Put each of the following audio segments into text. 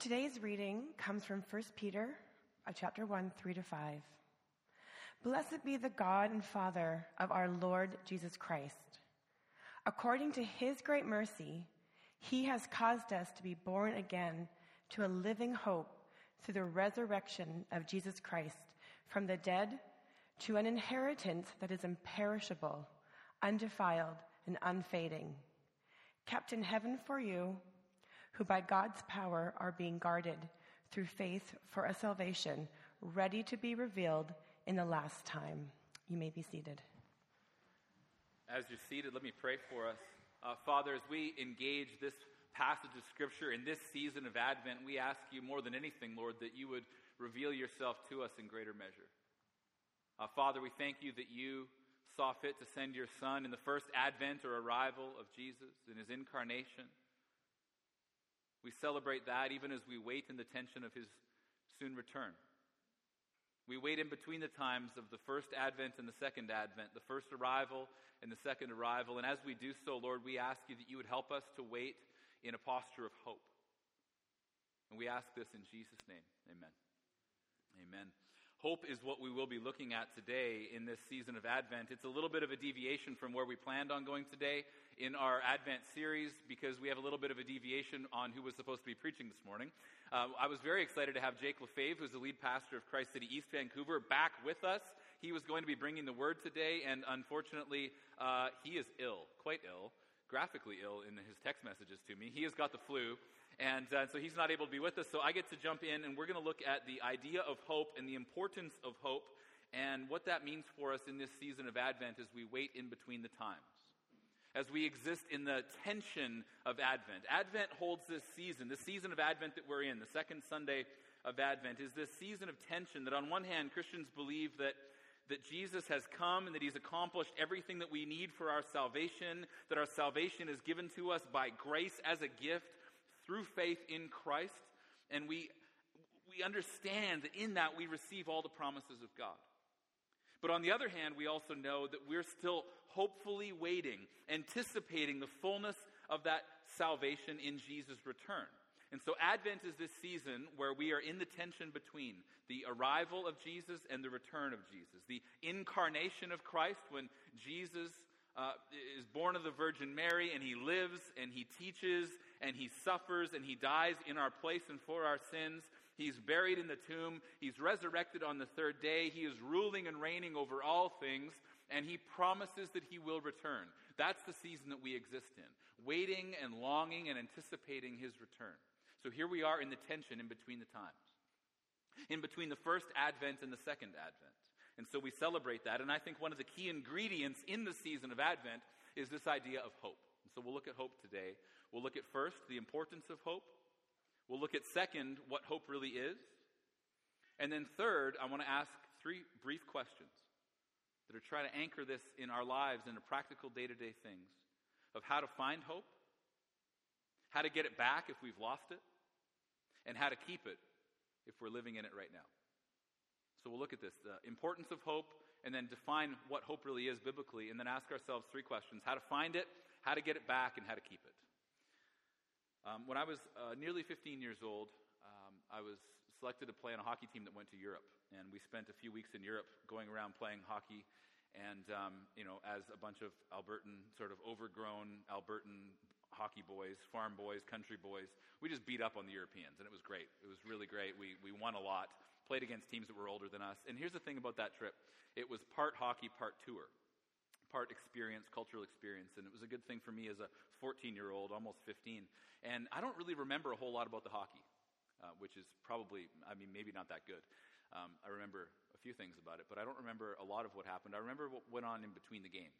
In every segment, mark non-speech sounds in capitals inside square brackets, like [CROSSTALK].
Today's reading comes from 1 Peter uh, chapter 1, 3 to 5. Blessed be the God and Father of our Lord Jesus Christ. According to his great mercy, he has caused us to be born again to a living hope through the resurrection of Jesus Christ from the dead to an inheritance that is imperishable, undefiled, and unfading, kept in heaven for you, who by God's power are being guarded through faith for a salvation ready to be revealed in the last time. You may be seated. As you're seated, let me pray for us. Uh, Father, as we engage this passage of Scripture in this season of Advent, we ask you more than anything, Lord, that you would reveal yourself to us in greater measure. Uh, Father, we thank you that you saw fit to send your Son in the first advent or arrival of Jesus in his incarnation. We celebrate that even as we wait in the tension of his soon return. We wait in between the times of the first advent and the second advent, the first arrival and the second arrival. And as we do so, Lord, we ask you that you would help us to wait in a posture of hope. And we ask this in Jesus' name. Amen. Amen. Hope is what we will be looking at today in this season of Advent. It's a little bit of a deviation from where we planned on going today in our Advent series because we have a little bit of a deviation on who was supposed to be preaching this morning. Uh, I was very excited to have Jake Lefebvre, who's the lead pastor of Christ City East Vancouver, back with us. He was going to be bringing the word today, and unfortunately, uh, he is ill, quite ill, graphically ill in his text messages to me. He has got the flu. And uh, so he's not able to be with us. So I get to jump in and we're going to look at the idea of hope and the importance of hope and what that means for us in this season of Advent as we wait in between the times. As we exist in the tension of Advent. Advent holds this season, the season of Advent that we're in, the second Sunday of Advent, is this season of tension that on one hand, Christians believe that that Jesus has come and that he's accomplished everything that we need for our salvation, that our salvation is given to us by grace as a gift, through faith in Christ, and we, we understand that in that we receive all the promises of God. But on the other hand, we also know that we're still hopefully waiting, anticipating the fullness of that salvation in Jesus' return. And so Advent is this season where we are in the tension between the arrival of Jesus and the return of Jesus. The incarnation of Christ when Jesus uh, is born of the Virgin Mary and he lives and he teaches and he suffers and he dies in our place and for our sins. He's buried in the tomb. He's resurrected on the third day. He is ruling and reigning over all things and he promises that he will return. That's the season that we exist in, waiting and longing and anticipating his return. So here we are in the tension in between the times, in between the first advent and the second advent. And so we celebrate that. And I think one of the key ingredients in the season of Advent is this idea of hope. And so we'll look at hope today. We'll look at first the importance of hope. We'll look at second what hope really is. And then third, I want to ask three brief questions that are trying to anchor this in our lives into practical day to day things of how to find hope, how to get it back if we've lost it, and how to keep it if we're living in it right now. So we'll look at this the importance of hope, and then define what hope really is biblically, and then ask ourselves three questions how to find it, how to get it back, and how to keep it. Um, when I was uh, nearly 15 years old, um, I was selected to play on a hockey team that went to Europe. And we spent a few weeks in Europe going around playing hockey. And, um, you know, as a bunch of Albertan, sort of overgrown Albertan hockey boys, farm boys, country boys, we just beat up on the Europeans. And it was great. It was really great. We, we won a lot played against teams that were older than us. And here's the thing about that trip it was part hockey, part tour, part experience, cultural experience. And it was a good thing for me as a 14 year old, almost 15. And I don't really remember a whole lot about the hockey, uh, which is probably, I mean, maybe not that good. Um, I remember a few things about it, but I don't remember a lot of what happened. I remember what went on in between the games.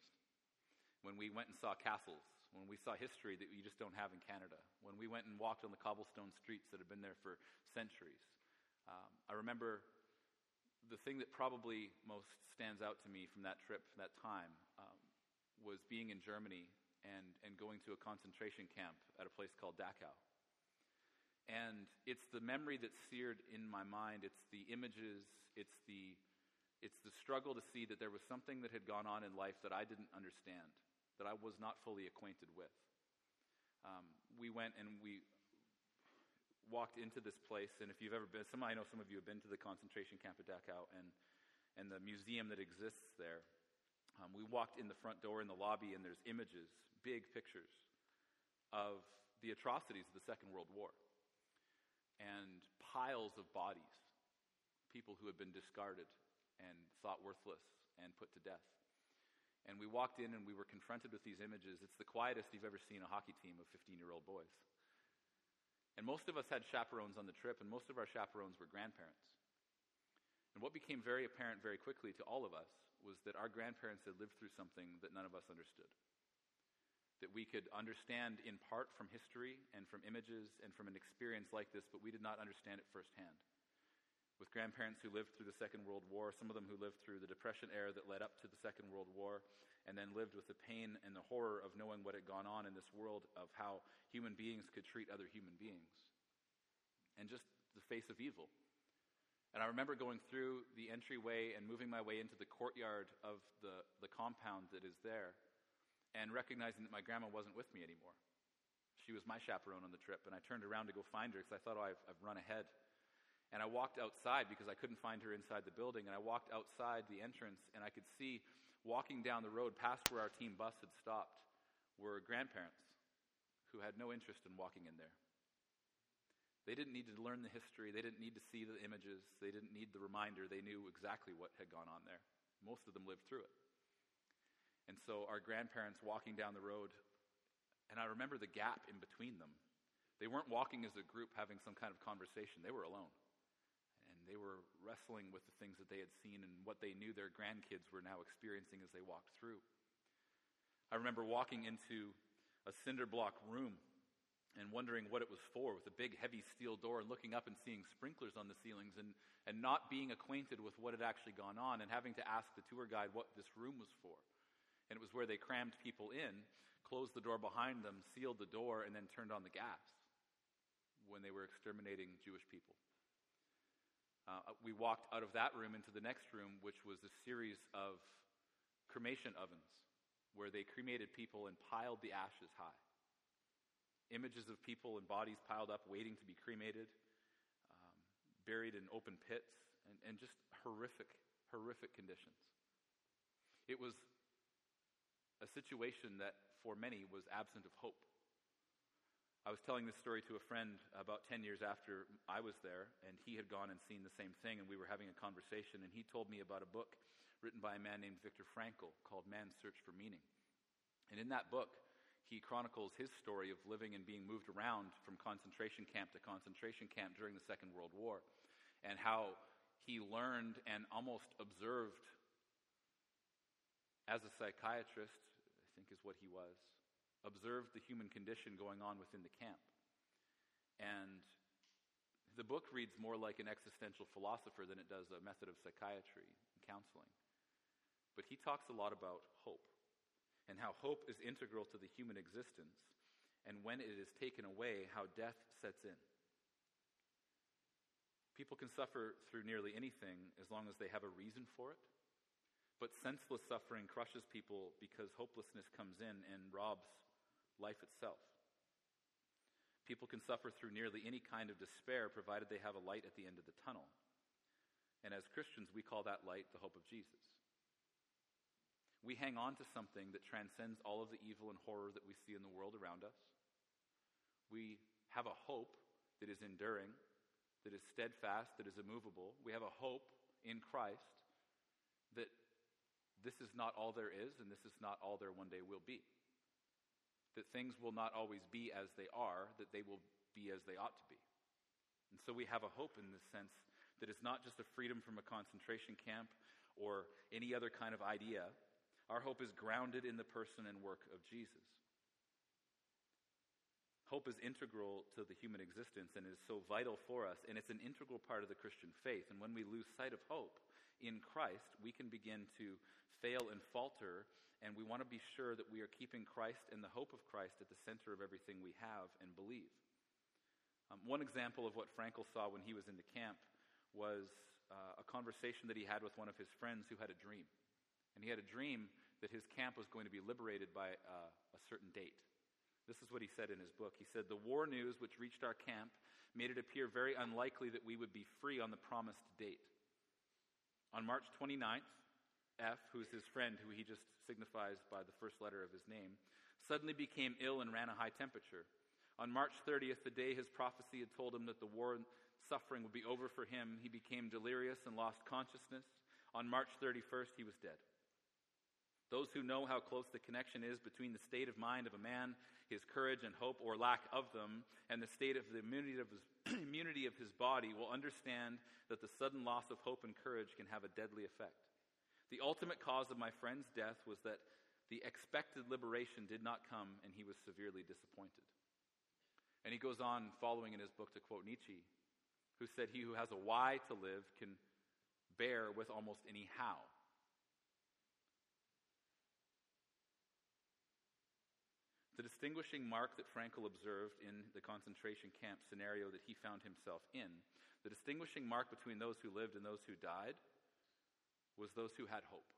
When we went and saw castles, when we saw history that you just don't have in Canada, when we went and walked on the cobblestone streets that have been there for centuries, um, I remember the thing that probably most stands out to me from that trip, that time, um, was being in Germany and, and going to a concentration camp at a place called Dachau. And it's the memory that's seared in my mind. It's the images. It's the, it's the struggle to see that there was something that had gone on in life that I didn't understand, that I was not fully acquainted with. Um, we went and we walked into this place, and if you've ever been, some I know some of you have been to the concentration camp at Dachau and and the museum that exists there. Um, we walked in the front door in the lobby, and there's images, big pictures of the atrocities of the Second World War, and piles of bodies, people who had been discarded and thought worthless and put to death. And we walked in and we were confronted with these images. It's the quietest you've ever seen a hockey team of 15 year old boys. And most of us had chaperones on the trip, and most of our chaperones were grandparents. And what became very apparent very quickly to all of us was that our grandparents had lived through something that none of us understood. That we could understand in part from history and from images and from an experience like this, but we did not understand it firsthand. With grandparents who lived through the Second World War, some of them who lived through the Depression era that led up to the Second World War, and then lived with the pain and the horror of knowing what had gone on in this world of how human beings could treat other human beings. And just the face of evil. And I remember going through the entryway and moving my way into the courtyard of the, the compound that is there and recognizing that my grandma wasn't with me anymore. She was my chaperone on the trip, and I turned around to go find her because I thought, oh, I've, I've run ahead. And I walked outside because I couldn't find her inside the building. And I walked outside the entrance, and I could see walking down the road past where our team bus had stopped were grandparents who had no interest in walking in there. They didn't need to learn the history. They didn't need to see the images. They didn't need the reminder. They knew exactly what had gone on there. Most of them lived through it. And so our grandparents walking down the road, and I remember the gap in between them. They weren't walking as a group having some kind of conversation, they were alone. They were wrestling with the things that they had seen and what they knew their grandkids were now experiencing as they walked through. I remember walking into a cinder block room and wondering what it was for with a big heavy steel door and looking up and seeing sprinklers on the ceilings and, and not being acquainted with what had actually gone on and having to ask the tour guide what this room was for. And it was where they crammed people in, closed the door behind them, sealed the door, and then turned on the gas when they were exterminating Jewish people. Uh, we walked out of that room into the next room, which was a series of cremation ovens where they cremated people and piled the ashes high images of people and bodies piled up waiting to be cremated, um, buried in open pits, and, and just horrific, horrific conditions. It was a situation that for many was absent of hope. I was telling this story to a friend about 10 years after I was there, and he had gone and seen the same thing, and we were having a conversation, and he told me about a book written by a man named Viktor Frankl called Man's Search for Meaning. And in that book, he chronicles his story of living and being moved around from concentration camp to concentration camp during the Second World War, and how he learned and almost observed as a psychiatrist, I think is what he was, observed the human condition going on within the camp. And the book reads more like an existential philosopher than it does a method of psychiatry and counseling. But he talks a lot about hope and how hope is integral to the human existence, and when it is taken away, how death sets in. People can suffer through nearly anything as long as they have a reason for it, but senseless suffering crushes people because hopelessness comes in and robs life itself. People can suffer through nearly any kind of despair provided they have a light at the end of the tunnel. And as Christians, we call that light the hope of Jesus. We hang on to something that transcends all of the evil and horror that we see in the world around us. We have a hope that is enduring, that is steadfast, that is immovable. We have a hope in Christ that this is not all there is and this is not all there one day will be. That things will not always be as they are, that they will be as they ought to be. And so we have a hope in this sense that it's not just a freedom from a concentration camp or any other kind of idea, our hope is grounded in the person and work of Jesus. Hope is integral to the human existence and is so vital for us, and it's an integral part of the Christian faith. And when we lose sight of hope in Christ, we can begin to fail and falter, and we want to be sure that we are keeping Christ and the hope of Christ at the center of everything we have and believe. Um, one example of what Frankl saw when he was in the camp was uh, a conversation that he had with one of his friends who had a dream. And he had a dream that his camp was going to be liberated by uh, a certain date. This is what he said in his book. He said, The war news which reached our camp made it appear very unlikely that we would be free on the promised date. On March 29th, F, who's his friend, who he just signifies by the first letter of his name, suddenly became ill and ran a high temperature. On March 30th, the day his prophecy had told him that the war and suffering would be over for him, he became delirious and lost consciousness. On March 31st, he was dead. Those who know how close the connection is between the state of mind of a man, his courage and hope or lack of them, and the state of the immunity of his, [CLEARS THROAT] immunity of his body will understand that the sudden loss of hope and courage can have a deadly effect. The ultimate cause of my friend's death was that the expected liberation did not come, and he was severely disappointed. And he goes on, following in his book, to quote Nietzsche, who said, He who has a why to live can bear with almost any how. The distinguishing mark that Frankl observed in the concentration camp scenario that he found himself in, the distinguishing mark between those who lived and those who died, was those who had hope.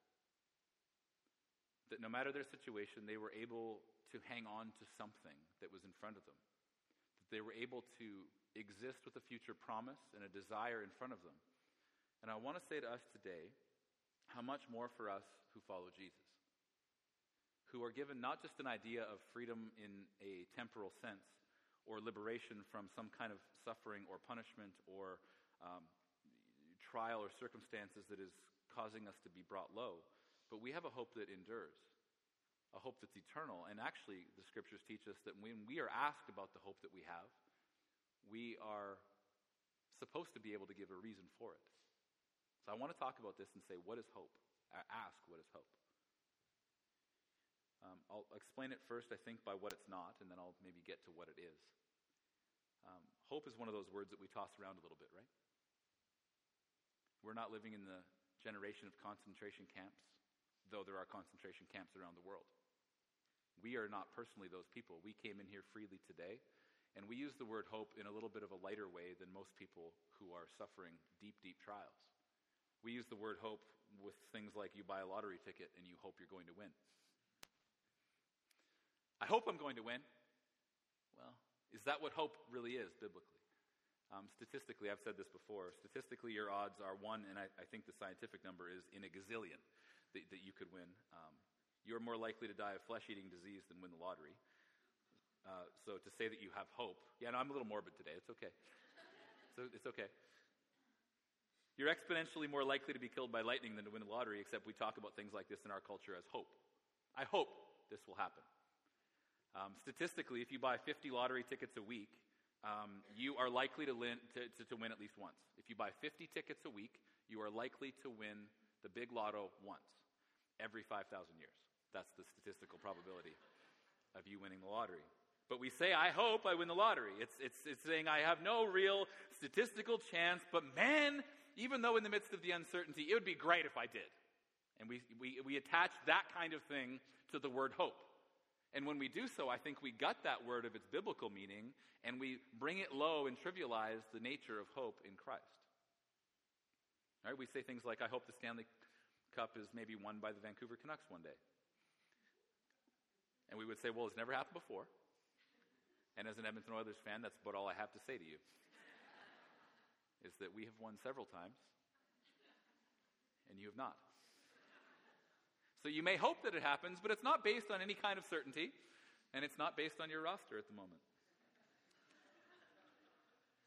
That no matter their situation, they were able to hang on to something that was in front of them. That they were able to exist with a future promise and a desire in front of them. And I want to say to us today how much more for us who follow Jesus who are given not just an idea of freedom in a temporal sense or liberation from some kind of suffering or punishment or um, trial or circumstances that is causing us to be brought low, but we have a hope that endures, a hope that's eternal. And actually, the scriptures teach us that when we are asked about the hope that we have, we are supposed to be able to give a reason for it. So I want to talk about this and say, what is hope? Ask, what is hope? Um, I'll explain it first, I think, by what it's not, and then I'll maybe get to what it is. Um, hope is one of those words that we toss around a little bit, right? We're not living in the generation of concentration camps, though there are concentration camps around the world. We are not personally those people. We came in here freely today, and we use the word hope in a little bit of a lighter way than most people who are suffering deep, deep trials. We use the word hope with things like you buy a lottery ticket and you hope you're going to win. I hope I'm going to win. Well, is that what hope really is biblically? Um, statistically, I've said this before. Statistically, your odds are one, and I, I think the scientific number is in a gazillion that, that you could win. Um, you're more likely to die of flesh eating disease than win the lottery. Uh, so to say that you have hope, yeah, no, I'm a little morbid today. It's okay. so it's okay. You're exponentially more likely to be killed by lightning than to win the lottery, except we talk about things like this in our culture as hope. I hope this will happen. Um, statistically, if you buy 50 lottery tickets a week, um, you are likely to, win, to, to, to win at least once. If you buy 50 tickets a week, you are likely to win the big lotto once every 5,000 years. That's the statistical probability of you winning the lottery. But we say, I hope I win the lottery. It's, it's, it's saying I have no real statistical chance, but man, even though in the midst of the uncertainty, it would be great if I did. And we, we, we attach that kind of thing to the word hope. And when we do so, I think we gut that word of its biblical meaning and we bring it low and trivialize the nature of hope in Christ. All right, we say things like, I hope the Stanley Cup is maybe won by the Vancouver Canucks one day. And we would say, well, it's never happened before. And as an Edmonton Oilers fan, that's about all I have to say to you. [LAUGHS] is that we have won several times, and you have not. So you may hope that it happens, but it's not based on any kind of certainty, and it's not based on your roster at the moment.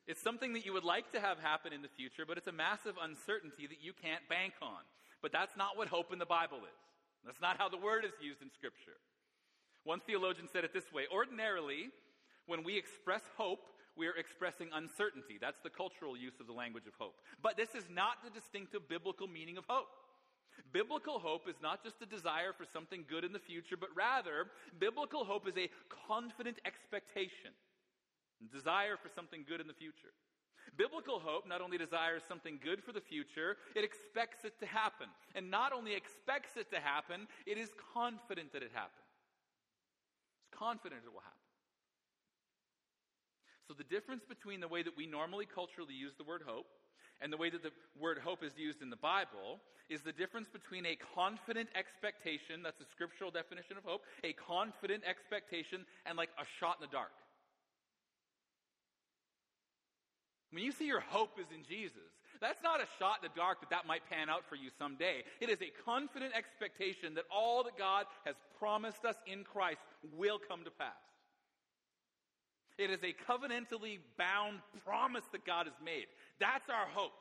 It's something that you would like to have happen in the future, but it's a massive uncertainty that you can't bank on. But that's not what hope in the Bible is. That's not how the word is used in Scripture. One theologian said it this way Ordinarily, when we express hope, we are expressing uncertainty. That's the cultural use of the language of hope. But this is not the distinctive biblical meaning of hope. Biblical hope is not just a desire for something good in the future, but rather, biblical hope is a confident expectation, desire for something good in the future. Biblical hope not only desires something good for the future, it expects it to happen. And not only expects it to happen, it is confident that it happens. It's confident it will happen. So the difference between the way that we normally culturally use the word hope and the way that the word hope is used in the Bible is the difference between a confident expectation, that's a scriptural definition of hope, a confident expectation, and like a shot in the dark. When you see your hope is in Jesus, that's not a shot in the dark that that might pan out for you someday. It is a confident expectation that all that God has promised us in Christ will come to pass. It is a covenantally bound promise that God has made. That's our hope.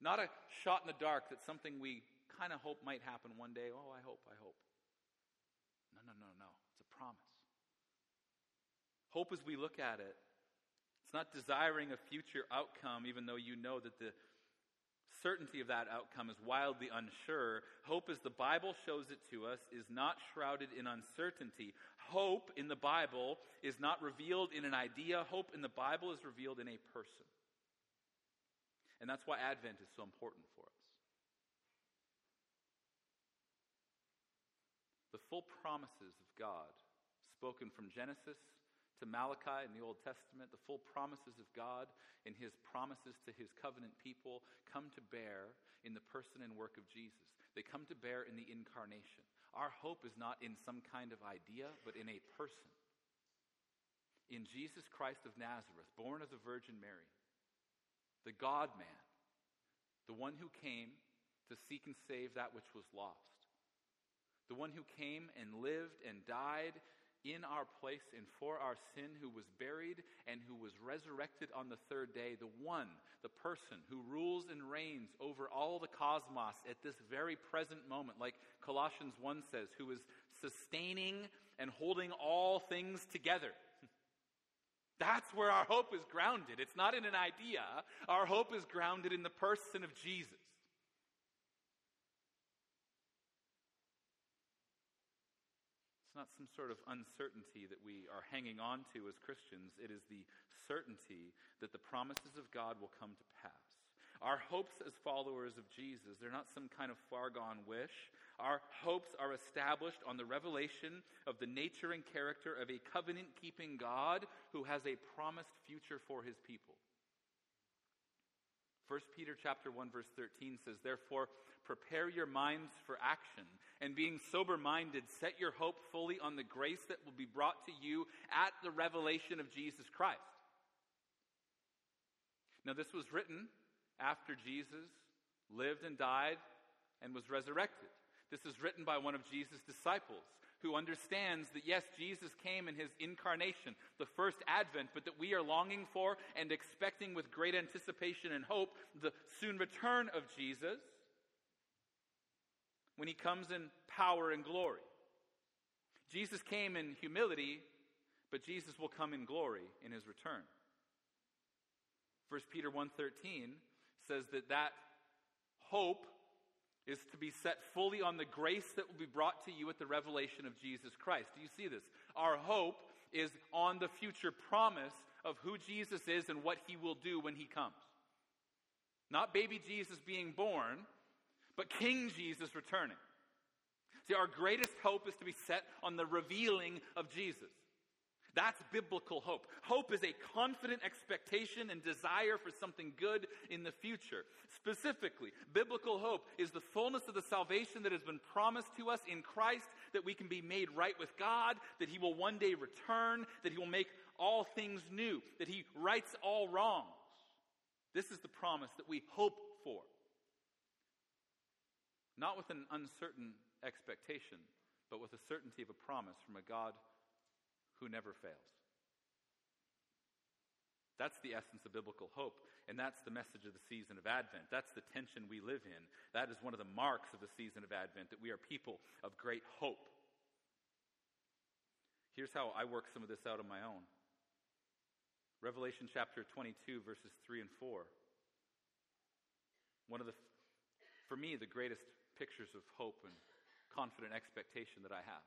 Not a shot in the dark that something we kind of hope might happen one day. Oh, I hope, I hope. No, no, no, no. It's a promise. Hope as we look at it, it's not desiring a future outcome, even though you know that the certainty of that outcome is wildly unsure. Hope, as the Bible shows it to us, is not shrouded in uncertainty. Hope in the Bible is not revealed in an idea. Hope in the Bible is revealed in a person. And that's why Advent is so important for us. The full promises of God, spoken from Genesis to Malachi in the Old Testament, the full promises of God and his promises to his covenant people come to bear in the person and work of Jesus. They come to bear in the incarnation. Our hope is not in some kind of idea, but in a person. In Jesus Christ of Nazareth, born of the Virgin Mary, the God man, the one who came to seek and save that which was lost, the one who came and lived and died in our place and for our sin, who was buried and who was resurrected on the third day, the one, the person who rules and reigns over all the cosmos at this very present moment, like Colossians 1 says, who is sustaining and holding all things together. [LAUGHS] That's where our hope is grounded. It's not in an idea. Our hope is grounded in the person of Jesus. Not some sort of uncertainty that we are hanging on to as Christians. It is the certainty that the promises of God will come to pass. Our hopes as followers of Jesus, they're not some kind of far gone wish. Our hopes are established on the revelation of the nature and character of a covenant keeping God who has a promised future for his people. 1 Peter chapter 1 verse 13 says, Therefore, prepare your minds for action, and being sober minded, set your hope fully on the grace that will be brought to you at the revelation of Jesus Christ. Now, this was written after Jesus lived and died and was resurrected. This is written by one of Jesus' disciples who understands that yes, Jesus came in his incarnation, the first advent, but that we are longing for and expecting with great anticipation and hope the soon return of Jesus when he comes in power and glory. Jesus came in humility, but Jesus will come in glory in his return. 1 Peter 1:13 says that that hope is to be set fully on the grace that will be brought to you at the revelation of Jesus Christ. Do you see this? Our hope is on the future promise of who Jesus is and what he will do when he comes. Not baby Jesus being born, but King Jesus returning. See, our greatest hope is to be set on the revealing of Jesus. That's biblical hope. Hope is a confident expectation and desire for something good in the future. Specifically, biblical hope is the fullness of the salvation that has been promised to us in Christ, that we can be made right with God, that He will one day return, that He will make all things new, that He rights all wrongs. This is the promise that we hope for not with an uncertain expectation, but with a certainty of a promise from a God who never fails. That's the essence of biblical hope, and that's the message of the season of Advent. That's the tension we live in. That is one of the marks of the season of Advent, that we are people of great hope. Here's how I work some of this out on my own Revelation chapter 22, verses 3 and 4. One of the, for me, the greatest pictures of hope and confident expectation that I have.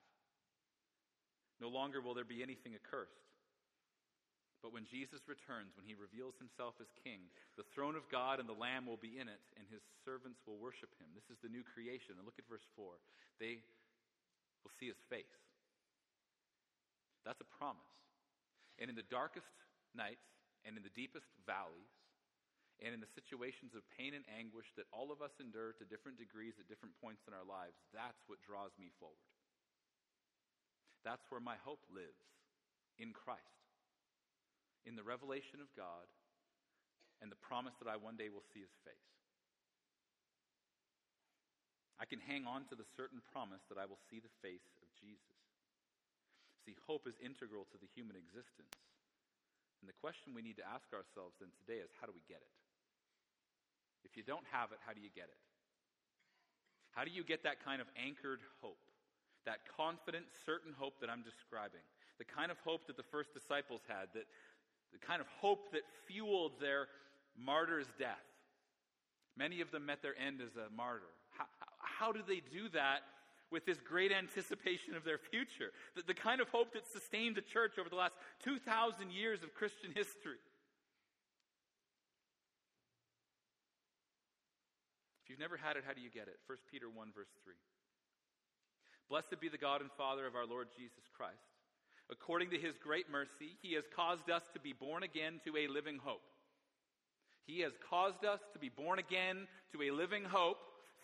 No longer will there be anything accursed. But when Jesus returns, when he reveals himself as king, the throne of God and the Lamb will be in it, and his servants will worship him. This is the new creation. And look at verse 4. They will see his face. That's a promise. And in the darkest nights and in the deepest valleys, and in the situations of pain and anguish that all of us endure to different degrees at different points in our lives, that's what draws me forward. That's where my hope lives in Christ, in the revelation of God, and the promise that I one day will see his face. I can hang on to the certain promise that I will see the face of Jesus. See, hope is integral to the human existence. And the question we need to ask ourselves then today is how do we get it? If you don't have it, how do you get it? How do you get that kind of anchored hope? That confident, certain hope that I'm describing. The kind of hope that the first disciples had, that the kind of hope that fueled their martyr's death. Many of them met their end as a martyr how do they do that with this great anticipation of their future? The, the kind of hope that sustained the church over the last 2,000 years of Christian history. You've never had it, how do you get it? 1 Peter 1, verse 3. Blessed be the God and Father of our Lord Jesus Christ. According to his great mercy, he has caused us to be born again to a living hope. He has caused us to be born again to a living hope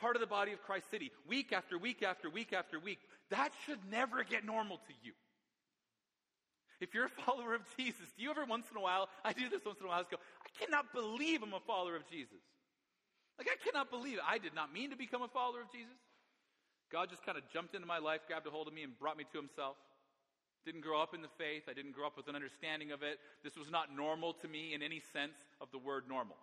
part of the body of Christ City, week after week after week after week, that should never get normal to you. If you're a follower of Jesus, do you ever once in a while, I do this once in a while, I go, I cannot believe I'm a follower of Jesus. Like, I cannot believe it. I did not mean to become a follower of Jesus. God just kind of jumped into my life, grabbed a hold of me, and brought me to himself. Didn't grow up in the faith. I didn't grow up with an understanding of it. This was not normal to me in any sense of the word normal.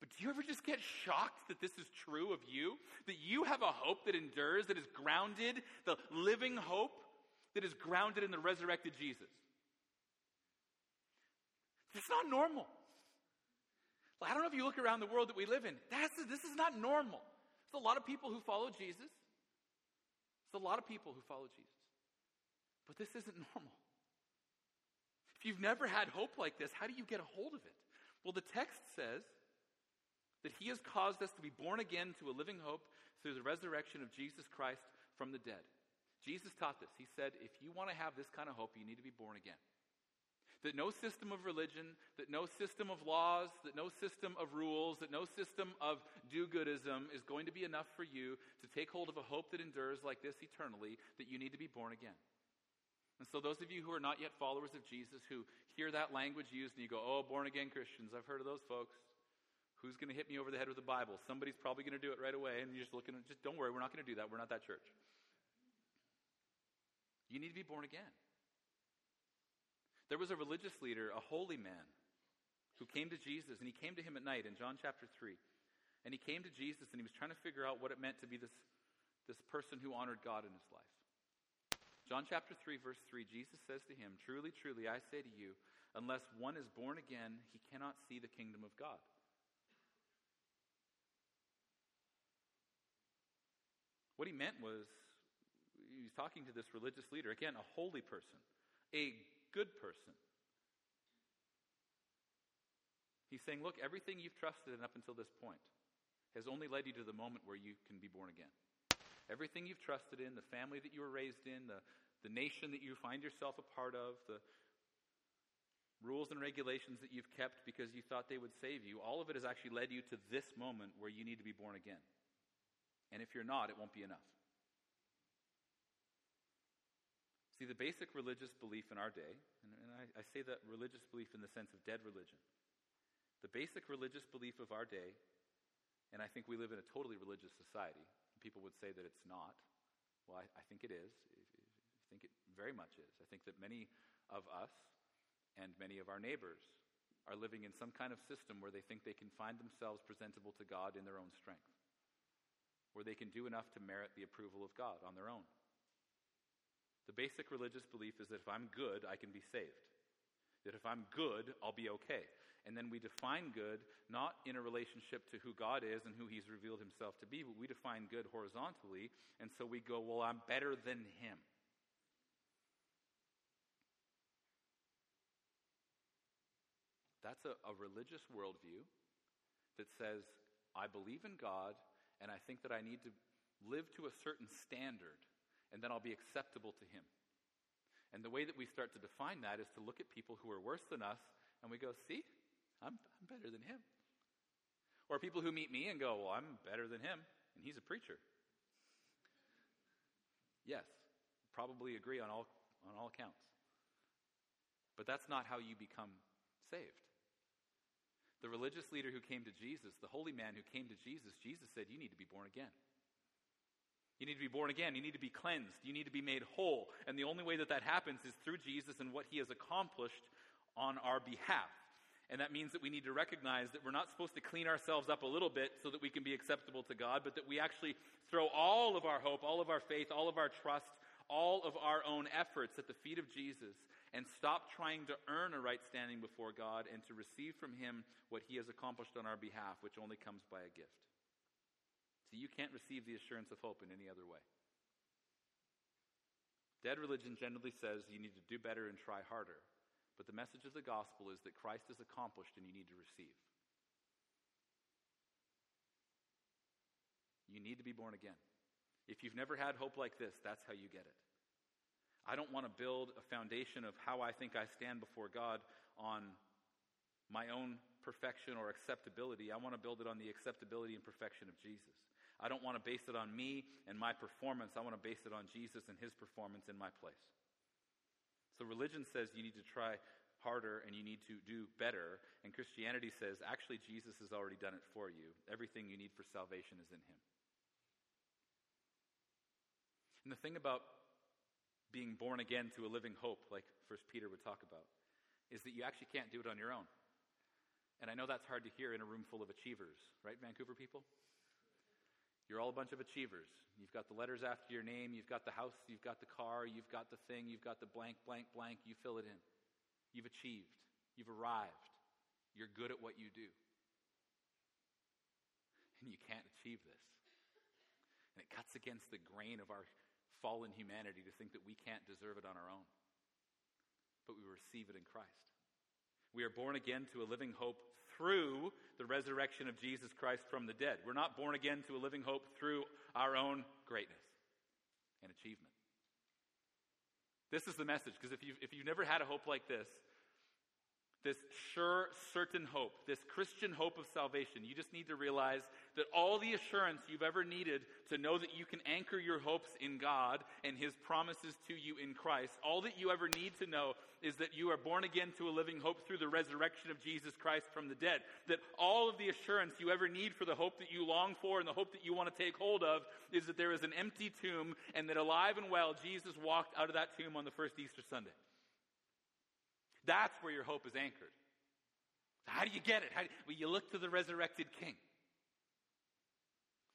But do you ever just get shocked that this is true of you? That you have a hope that endures, that is grounded, the living hope that is grounded in the resurrected Jesus? It's not normal. I don't know if you look around the world that we live in. That's, this is not normal. There's a lot of people who follow Jesus. There's a lot of people who follow Jesus. But this isn't normal. If you've never had hope like this, how do you get a hold of it? Well, the text says that he has caused us to be born again to a living hope through the resurrection of Jesus Christ from the dead. Jesus taught this. He said, if you want to have this kind of hope, you need to be born again. That no system of religion, that no system of laws, that no system of rules, that no system of do goodism is going to be enough for you to take hold of a hope that endures like this eternally, that you need to be born again. And so, those of you who are not yet followers of Jesus, who hear that language used and you go, oh, born again Christians, I've heard of those folks. Who's going to hit me over the head with the Bible? Somebody's probably going to do it right away, and you're just looking at just don't worry, we're not going to do that. We're not that church. You need to be born again. There was a religious leader, a holy man, who came to Jesus, and he came to him at night in John chapter 3. And he came to Jesus, and he was trying to figure out what it meant to be this, this person who honored God in his life. John chapter 3, verse 3, Jesus says to him, Truly, truly, I say to you, unless one is born again, he cannot see the kingdom of God. What he meant was he was talking to this religious leader, again, a holy person, a good person. He's saying, Look, everything you've trusted in up until this point has only led you to the moment where you can be born again. Everything you've trusted in, the family that you were raised in, the, the nation that you find yourself a part of, the rules and regulations that you've kept because you thought they would save you, all of it has actually led you to this moment where you need to be born again. And if you're not, it won't be enough. See, the basic religious belief in our day, and, and I, I say that religious belief in the sense of dead religion, the basic religious belief of our day, and I think we live in a totally religious society. People would say that it's not. Well, I, I think it is. I think it very much is. I think that many of us and many of our neighbors are living in some kind of system where they think they can find themselves presentable to God in their own strength where they can do enough to merit the approval of God on their own. The basic religious belief is that if I'm good, I can be saved. That if I'm good, I'll be okay. And then we define good not in a relationship to who God is and who He's revealed Himself to be, but we define good horizontally. And so we go, well, I'm better than Him. That's a, a religious worldview that says, I believe in God, and I think that I need to live to a certain standard, and then I'll be acceptable to Him. And the way that we start to define that is to look at people who are worse than us, and we go, see, I'm, I'm better than him. Or people who meet me and go, well, I'm better than him, and he's a preacher. Yes, probably agree on all, on all accounts. But that's not how you become saved. The religious leader who came to Jesus, the holy man who came to Jesus, Jesus said, You need to be born again. You need to be born again. You need to be cleansed. You need to be made whole. And the only way that that happens is through Jesus and what he has accomplished on our behalf. And that means that we need to recognize that we're not supposed to clean ourselves up a little bit so that we can be acceptable to God, but that we actually throw all of our hope, all of our faith, all of our trust, all of our own efforts at the feet of Jesus and stop trying to earn a right standing before God and to receive from Him what He has accomplished on our behalf, which only comes by a gift. So you can't receive the assurance of hope in any other way. Dead religion generally says you need to do better and try harder. But the message of the gospel is that Christ is accomplished and you need to receive. You need to be born again. If you've never had hope like this, that's how you get it. I don't want to build a foundation of how I think I stand before God on my own perfection or acceptability. I want to build it on the acceptability and perfection of Jesus. I don't want to base it on me and my performance. I want to base it on Jesus and his performance in my place. So religion says you need to try harder and you need to do better. And Christianity says actually Jesus has already done it for you. Everything you need for salvation is in him. And the thing about being born again to a living hope, like First Peter would talk about, is that you actually can't do it on your own. And I know that's hard to hear in a room full of achievers, right, Vancouver people? You're all a bunch of achievers. You've got the letters after your name, you've got the house, you've got the car, you've got the thing, you've got the blank, blank, blank, you fill it in. You've achieved, you've arrived, you're good at what you do. And you can't achieve this. And it cuts against the grain of our fallen humanity to think that we can't deserve it on our own. But we receive it in Christ. We are born again to a living hope through the resurrection of Jesus Christ from the dead. We're not born again to a living hope through our own greatness and achievement. This is the message, because if you've, if you've never had a hope like this, this sure, certain hope, this Christian hope of salvation, you just need to realize that all the assurance you've ever needed to know that you can anchor your hopes in God and His promises to you in Christ, all that you ever need to know is that you are born again to a living hope through the resurrection of Jesus Christ from the dead. That all of the assurance you ever need for the hope that you long for and the hope that you want to take hold of is that there is an empty tomb and that alive and well, Jesus walked out of that tomb on the first Easter Sunday. That's where your hope is anchored. How do you get it? Do well, you look to the resurrected King.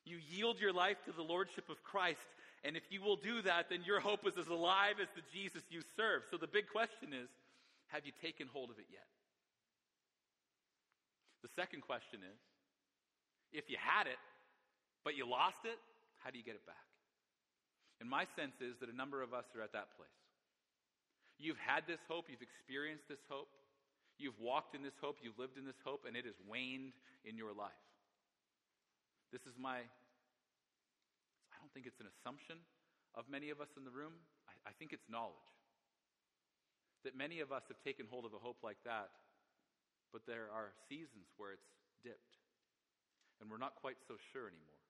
You yield your life to the Lordship of Christ, and if you will do that, then your hope is as alive as the Jesus you serve. So the big question is have you taken hold of it yet? The second question is if you had it, but you lost it, how do you get it back? And my sense is that a number of us are at that place. You've had this hope, you've experienced this hope, you've walked in this hope, you've lived in this hope, and it has waned in your life. This is my, I don't think it's an assumption of many of us in the room, I, I think it's knowledge. That many of us have taken hold of a hope like that, but there are seasons where it's dipped, and we're not quite so sure anymore.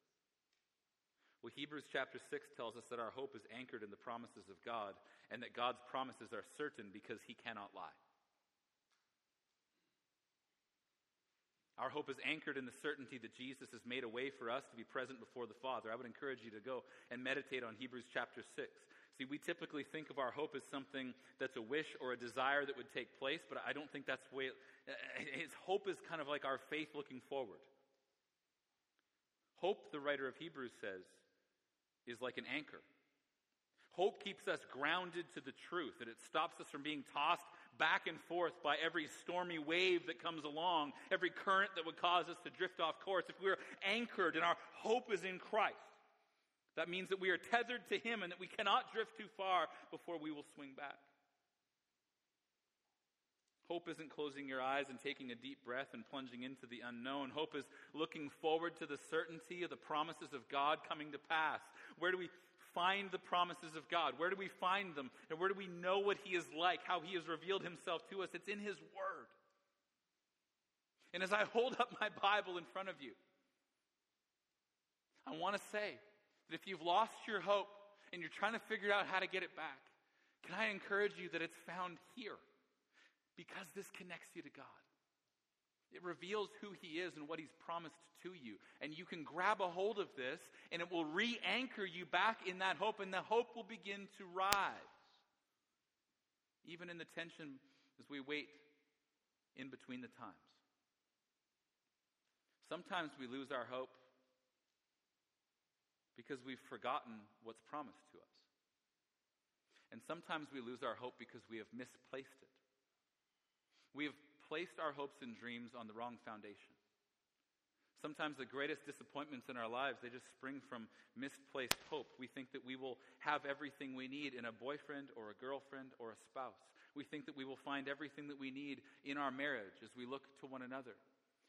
Well, Hebrews chapter 6 tells us that our hope is anchored in the promises of God and that God's promises are certain because he cannot lie. Our hope is anchored in the certainty that Jesus has made a way for us to be present before the Father. I would encourage you to go and meditate on Hebrews chapter 6. See, we typically think of our hope as something that's a wish or a desire that would take place, but I don't think that's the way it, his hope is kind of like our faith looking forward. Hope, the writer of Hebrews says, is like an anchor. Hope keeps us grounded to the truth, and it stops us from being tossed back and forth by every stormy wave that comes along, every current that would cause us to drift off course, if we're anchored and our hope is in Christ, that means that we are tethered to Him and that we cannot drift too far before we will swing back. Hope isn't closing your eyes and taking a deep breath and plunging into the unknown. Hope is looking forward to the certainty of the promises of God coming to pass. Where do we find the promises of God? Where do we find them? And where do we know what He is like, how He has revealed Himself to us? It's in His Word. And as I hold up my Bible in front of you, I want to say that if you've lost your hope and you're trying to figure out how to get it back, can I encourage you that it's found here? Because this connects you to God. It reveals who He is and what He's promised to you. And you can grab a hold of this, and it will re anchor you back in that hope, and the hope will begin to rise. Even in the tension as we wait in between the times. Sometimes we lose our hope because we've forgotten what's promised to us. And sometimes we lose our hope because we have misplaced it. We have placed our hopes and dreams on the wrong foundation. Sometimes the greatest disappointments in our lives, they just spring from misplaced hope. We think that we will have everything we need in a boyfriend or a girlfriend or a spouse. We think that we will find everything that we need in our marriage as we look to one another.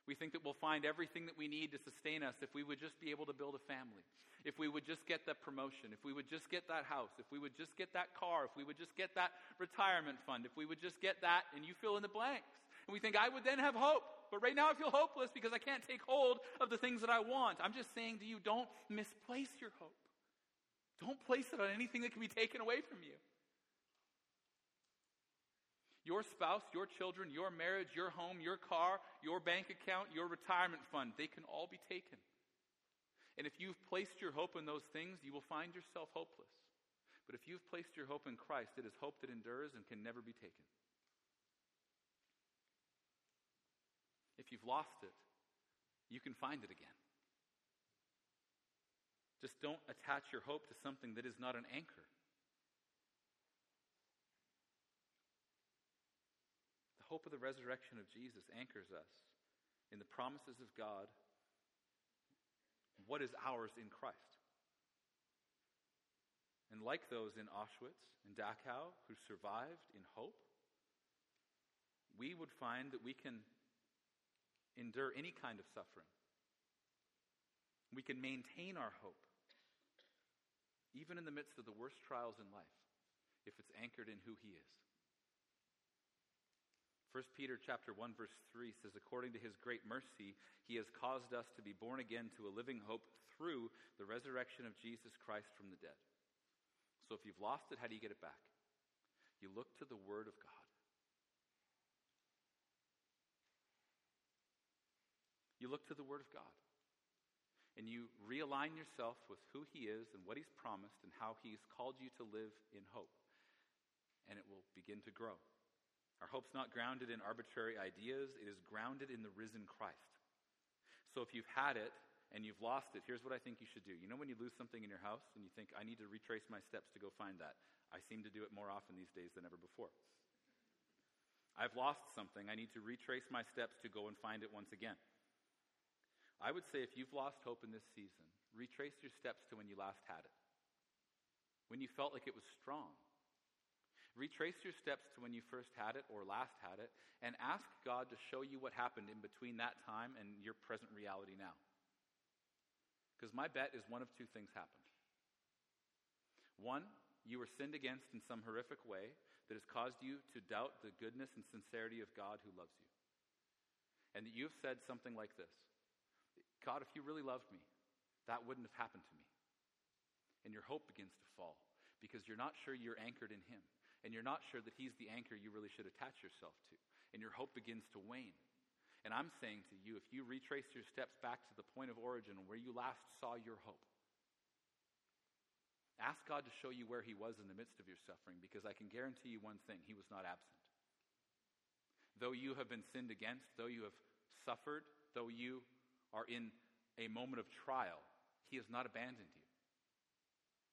We think that we'll find everything that we need to sustain us if we would just be able to build a family, if we would just get that promotion, if we would just get that house, if we would just get that car, if we would just get that retirement fund, if we would just get that, and you fill in the blanks. And we think, I would then have hope. But right now I feel hopeless because I can't take hold of the things that I want. I'm just saying to you, don't misplace your hope. Don't place it on anything that can be taken away from you. Your spouse, your children, your marriage, your home, your car, your bank account, your retirement fund, they can all be taken. And if you've placed your hope in those things, you will find yourself hopeless. But if you've placed your hope in Christ, it is hope that endures and can never be taken. If you've lost it, you can find it again. Just don't attach your hope to something that is not an anchor. The hope of the resurrection of Jesus anchors us in the promises of God, what is ours in Christ. And like those in Auschwitz and Dachau who survived in hope, we would find that we can endure any kind of suffering. We can maintain our hope, even in the midst of the worst trials in life, if it's anchored in who He is. 1 Peter chapter 1 verse 3 says according to his great mercy he has caused us to be born again to a living hope through the resurrection of Jesus Christ from the dead. So if you've lost it how do you get it back? You look to the word of God. You look to the word of God. And you realign yourself with who he is and what he's promised and how he's called you to live in hope. And it will begin to grow. Our hope's not grounded in arbitrary ideas, it is grounded in the risen Christ. So if you've had it and you've lost it, here's what I think you should do. You know when you lose something in your house and you think, I need to retrace my steps to go find that? I seem to do it more often these days than ever before. I've lost something. I need to retrace my steps to go and find it once again. I would say if you've lost hope in this season, retrace your steps to when you last had it. When you felt like it was strong, Retrace your steps to when you first had it or last had it, and ask God to show you what happened in between that time and your present reality now. Because my bet is one of two things happened. One, you were sinned against in some horrific way that has caused you to doubt the goodness and sincerity of God who loves you. And that you've said something like this God, if you really loved me, that wouldn't have happened to me. And your hope begins to fall because you're not sure you're anchored in Him and you're not sure that He's the anchor you really should attach yourself to, and your hope begins to wane. And I'm saying to you, if you retrace your steps back to the point of origin where you last saw your hope, ask God to show you where He was in the midst of your suffering, because I can guarantee you one thing He was not absent. Though you have been sinned against, though you have suffered, though you are in a moment of trial, He has not abandoned you.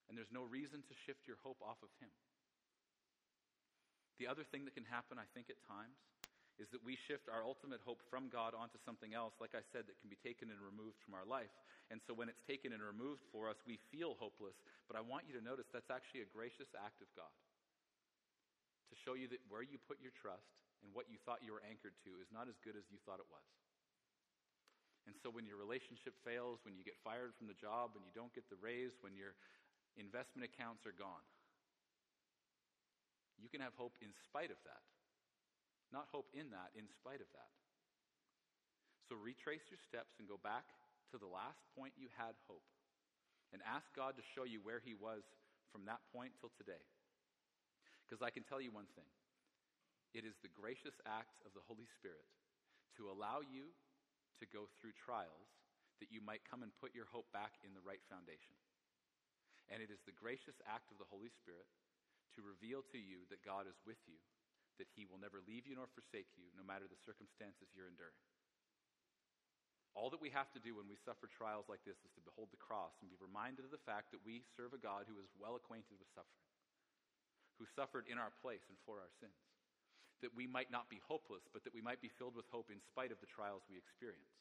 And there's no reason to shift your hope off of Him. The other thing that can happen, I think, at times, is that we shift our ultimate hope from God onto something else, like I said, that can be taken and removed from our life. And so when it's taken and removed for us, we feel hopeless. But I want you to notice that's actually a gracious act of God to show you that where you put your trust and what you thought you were anchored to is not as good as you thought it was. And so when your relationship fails, when you get fired from the job, when you don't get the raise, when your investment accounts are gone, you can have hope in spite of that. Not hope in that, in spite of that. So retrace your steps and go back to the last point you had hope. And ask God to show you where He was from that point till today. Because I can tell you one thing it is the gracious act of the Holy Spirit to allow you to go through trials that you might come and put your hope back in the right foundation. And it is the gracious act of the Holy Spirit to reveal to you that God is with you that he will never leave you nor forsake you, no matter the circumstances you're enduring. All that we have to do when we suffer trials like this is to behold the cross and be reminded of the fact that we serve a God who is well acquainted with suffering, who suffered in our place and for our sins, that we might not be hopeless, but that we might be filled with hope in spite of the trials we experience.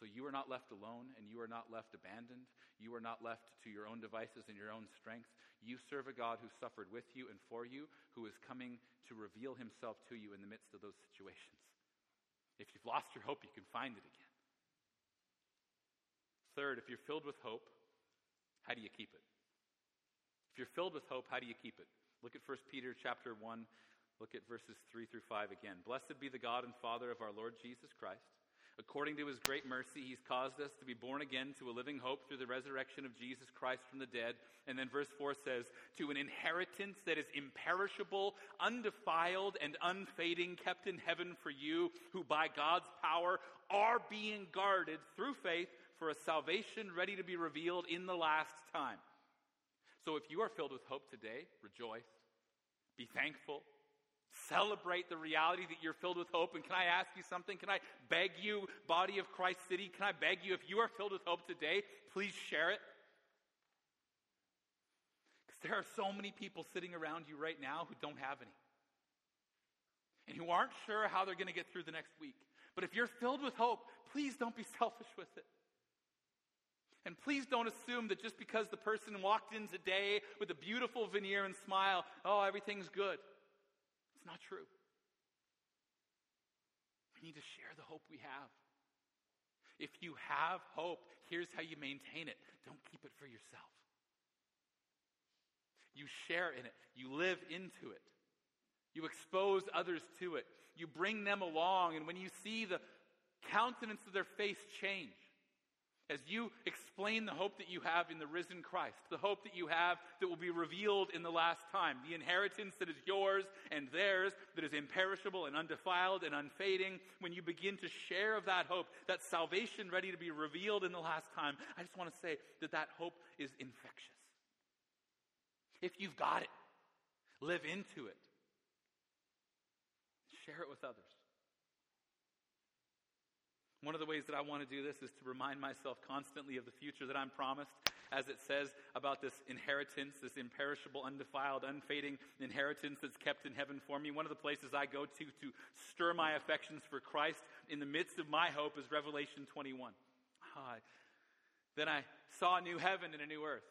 So you are not left alone and you are not left abandoned. You are not left to your own devices and your own strength. You serve a God who suffered with you and for you, who is coming to reveal himself to you in the midst of those situations. If you've lost your hope, you can find it again. Third, if you're filled with hope, how do you keep it? If you're filled with hope, how do you keep it? Look at 1 Peter chapter 1, look at verses 3 through 5 again. Blessed be the God and Father of our Lord Jesus Christ According to his great mercy, he's caused us to be born again to a living hope through the resurrection of Jesus Christ from the dead. And then verse 4 says, to an inheritance that is imperishable, undefiled, and unfading, kept in heaven for you, who by God's power are being guarded through faith for a salvation ready to be revealed in the last time. So if you are filled with hope today, rejoice, be thankful, Celebrate the reality that you're filled with hope. And can I ask you something? Can I beg you, body of Christ City, can I beg you, if you are filled with hope today, please share it? Because there are so many people sitting around you right now who don't have any. And who aren't sure how they're going to get through the next week. But if you're filled with hope, please don't be [LAUGHS] selfish with it. And please don't assume that just because the person walked in today with a beautiful veneer and smile, oh, everything's good not true. We need to share the hope we have. If you have hope, here's how you maintain it don't keep it for yourself. You share in it, you live into it, you expose others to it, you bring them along, and when you see the countenance of their face change, as you explain the hope that you have in the risen Christ, the hope that you have that will be revealed in the last time, the inheritance that is yours and theirs, that is imperishable and undefiled and unfading, when you begin to share of that hope, that salvation ready to be revealed in the last time, I just want to say that that hope is infectious. If you've got it, live into it, share it with others. One of the ways that I want to do this is to remind myself constantly of the future that I'm promised, as it says about this inheritance, this imperishable, undefiled, unfading inheritance that's kept in heaven for me. One of the places I go to to stir my affections for Christ in the midst of my hope is Revelation 21. Ah, then I saw a new heaven and a new earth.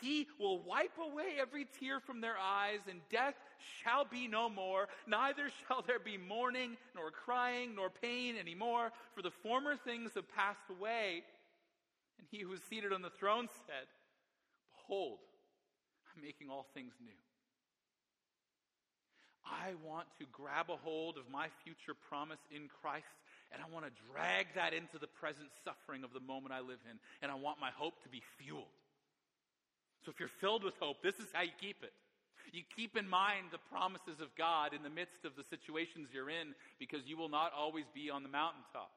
He will wipe away every tear from their eyes, and death shall be no more. Neither shall there be mourning, nor crying, nor pain anymore, for the former things have passed away. And he who is seated on the throne said, Behold, I'm making all things new. I want to grab a hold of my future promise in Christ and I want to drag that into the present suffering of the moment I live in. And I want my hope to be fueled. So if you're filled with hope, this is how you keep it. You keep in mind the promises of God in the midst of the situations you're in because you will not always be on the mountaintop.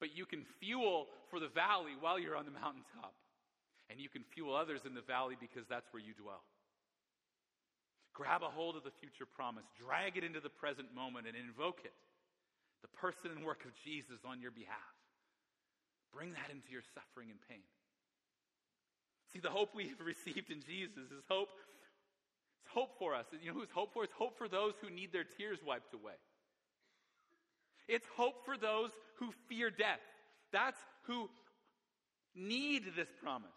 But you can fuel for the valley while you're on the mountaintop. And you can fuel others in the valley because that's where you dwell. Grab a hold of the future promise, drag it into the present moment, and invoke it. The person and work of Jesus on your behalf. Bring that into your suffering and pain. See, the hope we've received in Jesus is hope. It's hope for us. You know who's hope for? It's hope for those who need their tears wiped away. It's hope for those who fear death. That's who need this promise.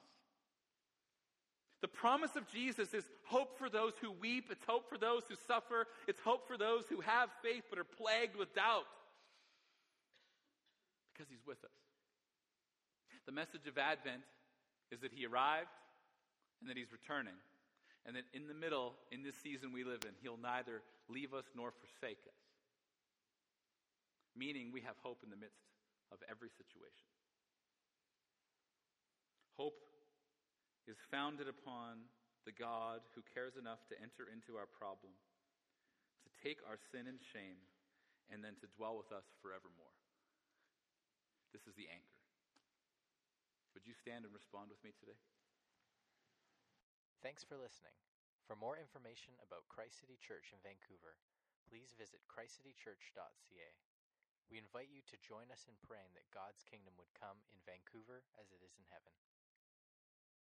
The promise of Jesus is hope for those who weep. It's hope for those who suffer. It's hope for those who have faith but are plagued with doubt. Because he's with us. The message of Advent is that he arrived and that he's returning. And that in the middle, in this season we live in, he'll neither leave us nor forsake us. Meaning we have hope in the midst of every situation. Hope is founded upon the God who cares enough to enter into our problem, to take our sin and shame, and then to dwell with us forevermore. This is the anchor. Would you stand and respond with me today? Thanks for listening. For more information about Christ City Church in Vancouver, please visit christcitychurch.ca. We invite you to join us in praying that God's kingdom would come in Vancouver as it is in heaven.